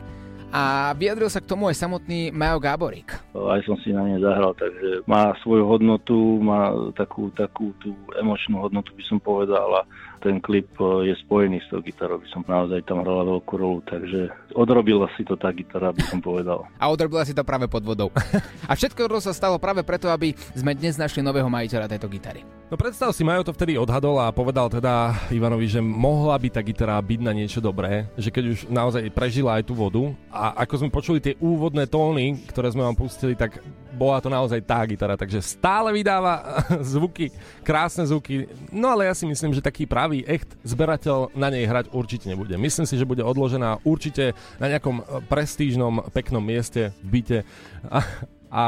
Speaker 2: a vyjadril sa k tomu aj samotný Majo Gáborík.
Speaker 14: aj som si na ne zahral, takže má svoju hodnotu, má takú, takú tú emočnú hodnotu by som povedal ten klip e, je spojený s tou gitarou, by som naozaj tam hrala veľkú rolu, takže odrobila si to tá gitara, by som povedal.
Speaker 2: A odrobila si to práve pod vodou. A všetko to sa stalo práve preto, aby sme dnes našli nového majiteľa tejto gitary.
Speaker 3: No predstav si, Majo to vtedy odhadol a povedal teda Ivanovi, že mohla by tá gitara byť na niečo dobré, že keď už naozaj prežila aj tú vodu a ako sme počuli tie úvodné tóny, ktoré sme vám pustili, tak bola to naozaj tá gitara, takže stále vydáva zvuky, krásne zvuky, no ale ja si myslím, že taký pravý echt zberateľ na nej hrať určite nebude. Myslím si, že bude odložená určite na nejakom prestížnom, peknom mieste v byte a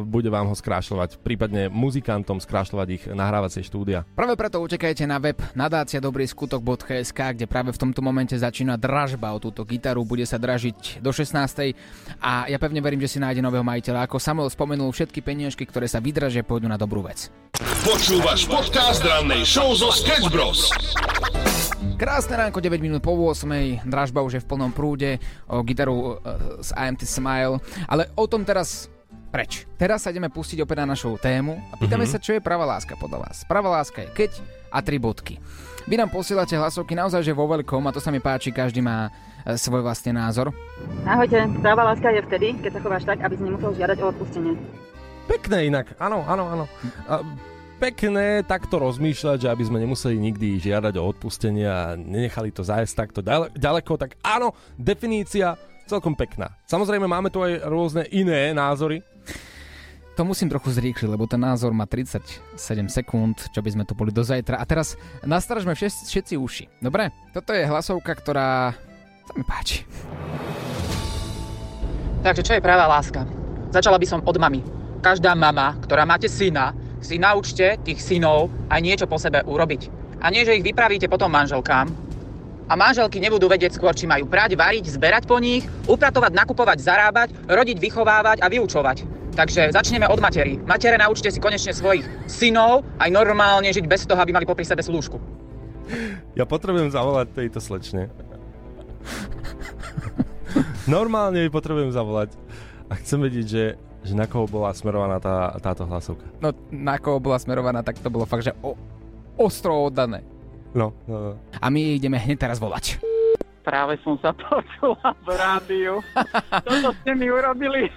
Speaker 3: bude vám ho skrášľovať, prípadne muzikantom skrášľovať ich nahrávacie štúdia.
Speaker 2: Práve preto utekajte na web nadácia dobrý skutok.sk, kde práve v tomto momente začína dražba o túto gitaru, bude sa dražiť do 16. A ja pevne verím, že si nájde nového majiteľa. Ako Samuel spomenul, všetky peniažky, ktoré sa vydražia, pôjdu na dobrú vec.
Speaker 1: Počúvaš podcast rannej show zo Sketch Bros.
Speaker 2: Krásne ránko, 9 minút po 8. Dražba už je v plnom prúde o gitaru e, z IMT Smile. Ale o tom teraz preč. Teraz sa ideme pustiť opäť na našu tému a pýtame
Speaker 3: Mhm.
Speaker 2: sa, čo je pravá láska podľa vás. Pravá láska je keď a tri bodky. Vy nám posielate hlasovky naozaj, že vo veľkom a to sa mi páči, každý má e, svoj vlastný názor.
Speaker 9: Ahojte, práva láska je vtedy, keď sa chováš tak, aby si nemusel žiadať o odpustenie.
Speaker 3: Pekné inak, áno, áno, áno. A pekné takto rozmýšľať, že aby sme nemuseli nikdy žiadať o odpustenie a nenechali to zájsť takto ďale- ďaleko, tak áno, definícia celkom pekná. Samozrejme máme tu aj rôzne iné názory.
Speaker 2: To musím trochu zrýchliť, lebo ten názor má 37 sekúnd, čo by sme tu boli do zajtra. A teraz nastražme všetci, všetci uši. Dobre? Toto je hlasovka, ktorá sa mi páči.
Speaker 15: Takže čo je práva láska? Začala by som od mamy. Každá mama, ktorá máte syna, si naučte tých synov aj niečo po sebe urobiť. A nie, že ich vypravíte potom manželkám. A manželky nebudú vedieť skôr, či majú prať, variť, zberať po nich, upratovať, nakupovať, zarábať, rodiť, vychovávať a vyučovať. Takže začneme od matery. Matere, naučte si konečne svojich synov aj normálne žiť bez toho, aby mali popri sebe slúžku.
Speaker 3: Ja potrebujem zavolať tejto slečne. Normálne jej potrebujem zavolať a chcem vedieť, že, že na koho bola smerovaná tá, táto hlasovka.
Speaker 2: No, na koho bola smerovaná, tak to bolo fakt, že o, ostro oddané.
Speaker 3: No, no, no.
Speaker 2: A my ideme hneď teraz volať.
Speaker 9: Práve som sa počula v rádiu. Toto ste mi urobili.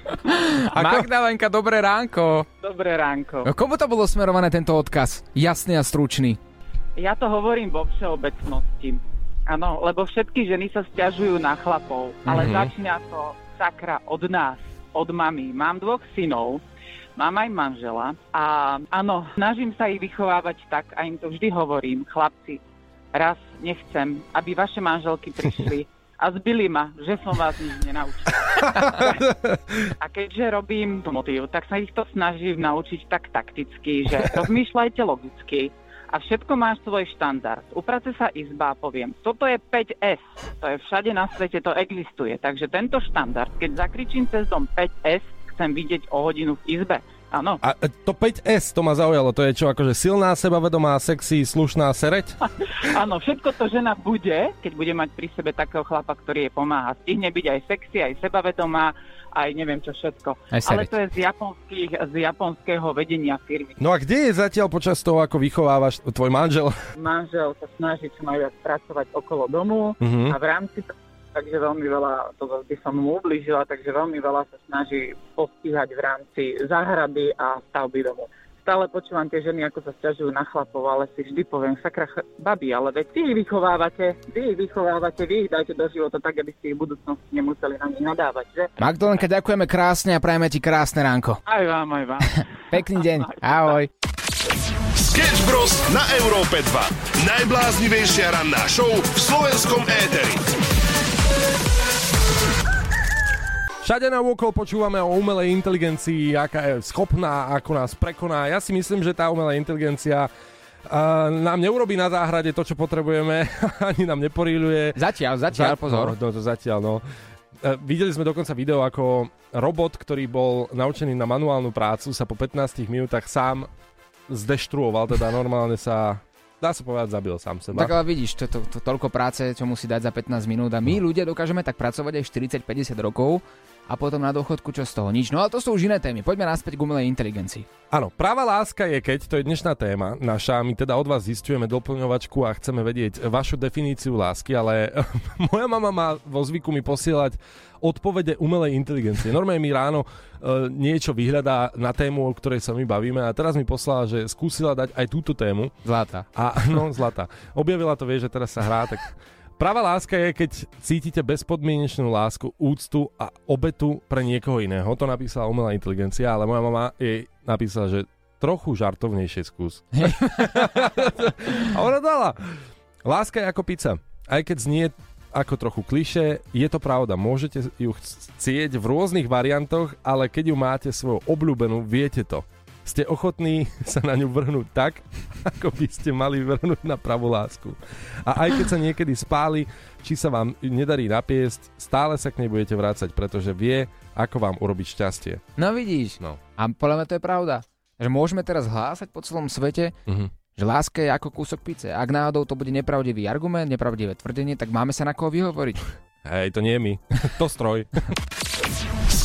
Speaker 2: Magdalenka, dobré ránko.
Speaker 9: Dobré ránko.
Speaker 2: No, komu to bolo smerované tento odkaz? Jasný a stručný.
Speaker 9: Ja to hovorím vo všeobecnosti. Áno, lebo všetky ženy sa stiažujú na chlapov, ale
Speaker 2: Mhm.
Speaker 9: začína to sakra od nás, od mami. Mám dvoch synov, mám aj manžela a áno, snažím sa ich vychovávať tak a im to vždy hovorím, chlapci, raz nechcem, aby vaše manželky prišli a zbili ma, že som vás nič nenaučil. A keďže robím motív, tak sa ich to snažím naučiť tak takticky, že rozmýšľajte logicky a všetko máš svoj štandard. Uprace sa izba a poviem, toto je 5S, to je všade na svete, to existuje. Takže tento štandard, keď zakričím cez dom 5S, chcem vidieť o hodinu v izbe. Áno,
Speaker 3: A e, to 5S, to ma zaujalo, to je čo, akože silná, sebavedomá, sexy, slušná sereť?
Speaker 9: áno, všetko to žena bude, keď bude mať pri sebe takého chlapa, ktorý jej pomáha. Stihne byť aj sexy, aj sebavedomá, aj neviem čo všetko.
Speaker 3: Aj
Speaker 9: Ale to je z, japonských, z japonského vedenia firmy.
Speaker 3: No a kde je zatiaľ počas toho, ako vychovávaš tvoj manžel?
Speaker 9: manžel sa snaží čo najviac pracovať okolo domu
Speaker 3: Mhm.
Speaker 9: a v rámci toho, takže veľmi veľa, to by som mu ublížila, takže veľmi veľa sa snaží postihať v rámci záhrady a stavby domu. Stále počúvam tie ženy, ako sa stiažujú na chlapov, ale si vždy poviem, sakra babi, ale veď ty ich vychovávate, vy ich vychovávate, vy ich dajte do života tak, aby ste ich v budúcnosti nemuseli na nich nadávať, že?
Speaker 2: Magdalenka, ďakujeme krásne a prajeme ti krásne ránko.
Speaker 9: Aj vám, aj vám.
Speaker 2: Pekný deň. Ahoj.
Speaker 1: Sketch Bros. na Európe 2. Najbláznivejšia ranná show v slovenskom éteri.
Speaker 3: Všade na okolo počúvame o umelej inteligencii, aká je schopná, ako nás prekoná. Ja si myslím, že tá umelá inteligencia a nám neurobí na záhrade to, čo potrebujeme, ani nám neporíľuje.
Speaker 2: Zatiaľ, zatiaľ, pozor.
Speaker 3: No, no, zatiaľ, no. E, videli sme dokonca video, ako robot, ktorý bol naučený na manuálnu prácu, sa po 15 minútach sám zdeštruoval, teda normálne sa, dá sa povedať, zabil sám seba.
Speaker 2: Tak ale vidíš, to, to, to, toľko práce, čo musí dať za 15 minút a my ľudia dokážeme tak pracovať aj 40-50 rokov a potom na dôchodku čo z toho? Nič. No ale to sú už iné témy. Poďme naspäť k umelej inteligencii.
Speaker 3: Áno, práva láska je keď, to je dnešná téma naša, my teda od vás zistujeme doplňovačku a chceme vedieť vašu definíciu lásky, ale moja mama má vo zvyku mi posielať odpovede umelej inteligencie. Normálne mi ráno e, niečo vyhľadá na tému, o ktorej sa my bavíme a teraz mi poslala, že skúsila dať aj túto tému.
Speaker 2: Zlata.
Speaker 3: A, no, zlata. Objavila to, vie, že teraz sa hrá, tak Pravá láska je, keď cítite bezpodmienečnú lásku, úctu a obetu pre niekoho iného. To napísala umelá inteligencia, ale moja mama jej napísala, že trochu žartovnejšie skús. a ona dala. Láska je ako pizza. Aj keď znie ako trochu kliše, je to pravda. Môžete ju chcieť v rôznych variantoch, ale keď ju máte svoju obľúbenú, viete to ste ochotní sa na ňu vrhnúť tak, ako by ste mali vrhnúť na pravú lásku. A aj keď sa niekedy spáli, či sa vám nedarí napiesť, stále sa k nej budete vrácať, pretože vie, ako vám urobiť šťastie.
Speaker 2: No vidíš.
Speaker 3: No.
Speaker 2: A podľa mňa to je pravda. Že môžeme teraz hlásať po celom svete,
Speaker 3: Mhm.
Speaker 2: že láska je ako kúsok pice. Ak náhodou to bude nepravdivý argument, nepravdivé tvrdenie, tak máme sa na koho vyhovoriť.
Speaker 3: Hej, to nie je my. to stroj.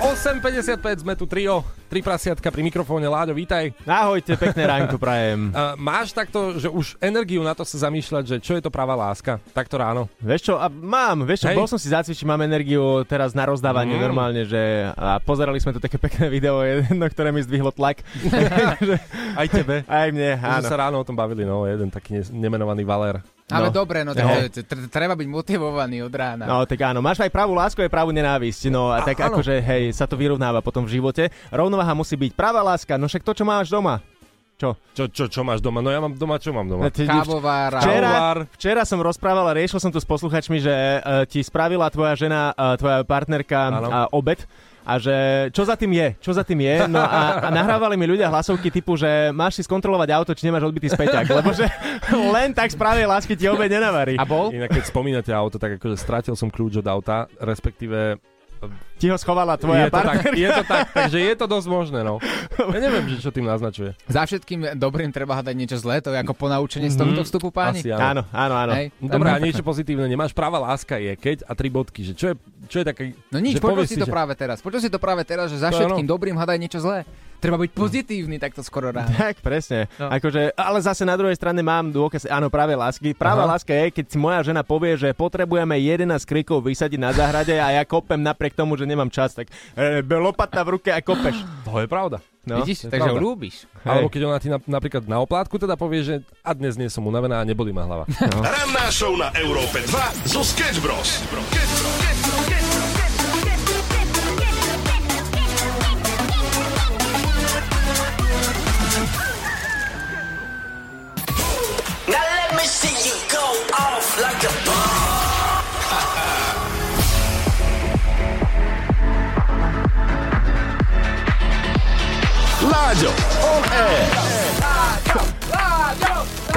Speaker 3: 8.55 sme tu trio, tri prasiatka pri mikrofóne. Láďo, vítaj.
Speaker 16: Ahojte, pekné ránko prajem.
Speaker 3: Uh, máš takto, že už energiu na to sa zamýšľať, že čo je to pravá láska? Takto ráno.
Speaker 16: Vieš čo, a mám, vieš čo,
Speaker 3: Hej.
Speaker 16: bol som si zacvičiť, mám energiu teraz na rozdávanie
Speaker 3: Mm.
Speaker 16: normálne, že a pozerali sme tu také pekné video, jedno, ktoré mi zdvihlo tlak.
Speaker 3: Aj tebe.
Speaker 16: Aj mne, áno.
Speaker 3: sme sa ráno o tom bavili, no, jeden taký ne- nemenovaný Valer.
Speaker 2: Ale
Speaker 16: No.
Speaker 2: dobre, no tak tr- treba byť motivovaný od rána.
Speaker 16: No tak áno, máš aj pravú lásku, aj pravú nenávisť. No a
Speaker 3: A-
Speaker 16: tak
Speaker 3: áno.
Speaker 16: akože, hej, sa to vyrovnáva potom v živote. Rovnováha musí byť pravá láska, no však to, čo máš doma. Čo?
Speaker 3: Čo, čo, čo máš doma? No ja mám doma, čo mám doma?
Speaker 2: Kávovár.
Speaker 16: Včera, včera som rozprával a riešil som tu s posluchačmi, že uh, ti spravila tvoja žena, uh, tvoja partnerka uh, obed a že čo za tým je, čo za tým je. No a, a nahrávali mi ľudia hlasovky typu, že máš si skontrolovať auto, či nemáš odbitý späťak, lebo že len tak správie lásky ti obed nenavarí.
Speaker 2: A bol?
Speaker 3: Inak keď spomínate auto, tak akože stratil som kľúč od auta, respektíve
Speaker 16: Ti ho schovala tvoja
Speaker 3: je to, tak, je to tak, takže je to dosť možné, no. Ja neviem, že čo tým naznačuje.
Speaker 2: Za všetkým dobrým treba hľadať niečo zlé, to je ako ponaučenie z tohto vstupu páni.
Speaker 3: Asi áno.
Speaker 16: Áno, áno, áno.
Speaker 2: Hej.
Speaker 3: Dobre, a
Speaker 2: No,
Speaker 3: niečo pozitívne nemáš. Práva láska je keď a tri bodky, že čo je, čo je také...
Speaker 2: No nič, počul si to
Speaker 3: že-
Speaker 2: práve teraz. Počul si to práve teraz, že za
Speaker 3: To
Speaker 2: všetkým
Speaker 3: áno.
Speaker 2: dobrým hľadaj niečo zlé. Treba byť pozitívny takto skoro ráno.
Speaker 16: Tak, presne.
Speaker 2: No.
Speaker 16: No. Akože, ale zase na druhej strane mám dôkaz, áno, práve lásky. Práva
Speaker 3: Aha.
Speaker 16: láska je, keď si moja žena povie, že potrebujeme 11 krikov vysadiť na záhrade a ja kopem napriek tomu, že nemám čas, tak e, lopata v ruke a kopeš.
Speaker 3: To je pravda.
Speaker 16: No.
Speaker 2: Vidíš, takže ho ľúbiš.
Speaker 3: Alebo keď ona ti na, napríklad na oplátku teda povie, že a dnes nie som unavená a neboli ma hlava.
Speaker 16: No.
Speaker 1: Ranná show na Európe 2 zo Sketch Bros.
Speaker 10: Now
Speaker 1: Láďo, on air.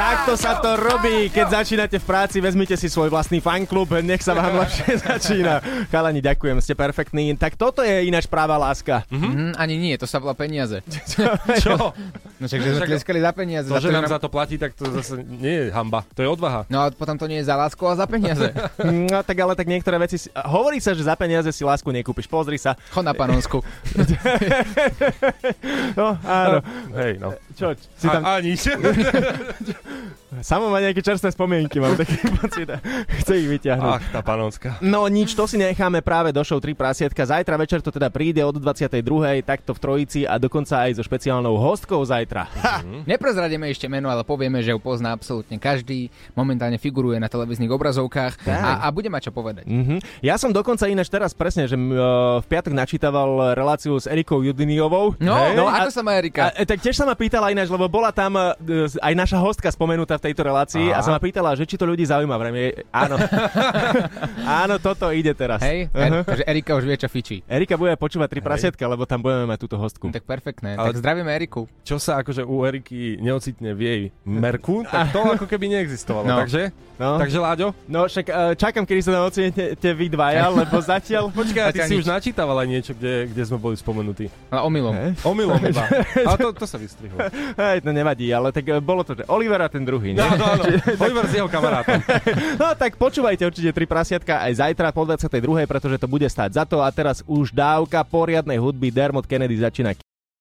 Speaker 16: Takto sa to robí, keď začínate v práci, vezmite si svoj vlastný fanklub, nech sa vám lepšie začína. Chalani, ďakujem, ste perfektní. Tak toto je ináč práva láska.
Speaker 2: Mhm, ani nie, to sa volá peniaze.
Speaker 3: Čo?
Speaker 2: No však, že sme tleskali za peniaze.
Speaker 3: To,
Speaker 2: za
Speaker 3: že nám za to platí, tak to zase nie je hamba. To je odvaha.
Speaker 2: No a potom to nie je za lásku, ale za peniaze.
Speaker 16: No tak ale tak niektoré veci... Si... Hovorí sa, že za peniaze si lásku nekúpiš. Pozri sa.
Speaker 2: Chod na Panonsku.
Speaker 16: No, áno.
Speaker 3: Hej, no.
Speaker 16: Čo, si tam...
Speaker 3: A, a nič.
Speaker 16: Samo má nejaké čerstvé spomienky, mám taký pocit. Chce ich vyťahnuť.
Speaker 3: Ach, tá panonská.
Speaker 16: No nič, to si necháme práve do show 3 prasietka. Zajtra večer to teda príde od 22. takto v Trojici a dokonca aj so špeciálnou hostkou zajtra. Ha!
Speaker 2: Neprezradíme ešte meno, ale povieme, že ju pozná absolútne každý. Momentálne figuruje na televíznych obrazovkách a, a bude mať čo povedať.
Speaker 16: Mhm. Ja som dokonca ináč teraz presne, že e, v piatok načítaval reláciu s Erikou Judiniovou.
Speaker 2: No,
Speaker 16: Hej.
Speaker 2: no, ako sa má Erika?
Speaker 16: A, e, tak tiež sa ma pýtala ináč, lebo bola tam e, aj naša hostka spomenutá v tejto relácii
Speaker 3: Aha.
Speaker 16: a sa ma pýtala, že či to ľudí zaujíma. Vrejme, áno. áno, toto ide teraz.
Speaker 2: Hej, er, takže Erika už vie, čo fičí.
Speaker 16: Erika bude počúvať tri prasietka, lebo tam budeme mať túto hostku.
Speaker 2: Tak perfektné.
Speaker 3: Ale-
Speaker 2: Tak zdravíme Eriku.
Speaker 3: Čo sa akože u Eriky neocitne v jej merku, tak to ako keby neexistovalo.
Speaker 2: No.
Speaker 3: Takže,
Speaker 16: No.
Speaker 3: takže Láďo,
Speaker 16: No však e, čakám, kedy sa tam ocenete vy dvaja, lebo zatiaľ...
Speaker 3: počkaj, ty si
Speaker 2: nič.
Speaker 3: už načítaval aj niečo, kde, kde sme boli spomenutí.
Speaker 2: Ale omylom.
Speaker 16: Hej.
Speaker 3: Omylom iba. Ale to, to sa vystrihlo.
Speaker 16: Hej, to nevadí, ale tak e, bolo to, že Oliver a ten druhý, nie?
Speaker 3: No, no, no. Oliver s jeho kamarátom.
Speaker 16: no tak počúvajte určite tri prasiatka aj zajtra po 22. pretože to bude stáť za to a teraz už dávka poriadnej hudby Dermot Kennedy začína